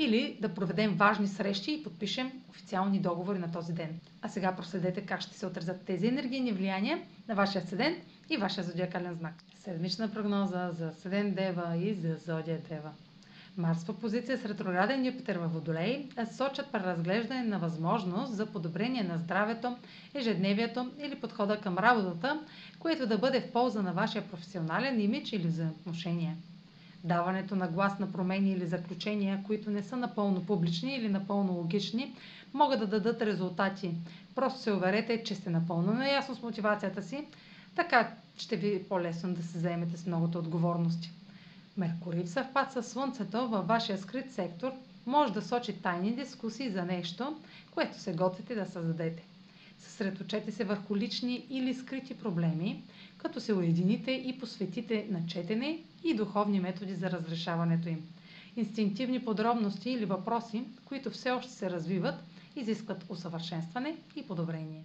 или да проведем важни срещи и подпишем официални договори на този ден. А сега проследете как ще се отразят тези енергийни влияния на вашия седент и вашия зодиакален знак. Седмична прогноза за седен Дева и за зодия Дева. Марс в позиция с ретрограден Юпитер във Водолей сочат преразглеждане на възможност за подобрение на здравето, ежедневието или подхода към работата, което да бъде в полза на вашия професионален имидж или за отношения даването на глас на промени или заключения, които не са напълно публични или напълно логични, могат да дадат резултати. Просто се уверете, че сте напълно наясно с мотивацията си, така ще ви е по-лесно да се заемете с многото отговорности. Меркурий в съвпад с Слънцето във вашия скрит сектор може да сочи тайни дискусии за нещо, което се готвите да създадете. Съсредоточете се върху лични или скрити проблеми, като се уедините и посветите на четене и духовни методи за разрешаването им. Инстинктивни подробности или въпроси, които все още се развиват, изискват усъвършенстване и подобрение.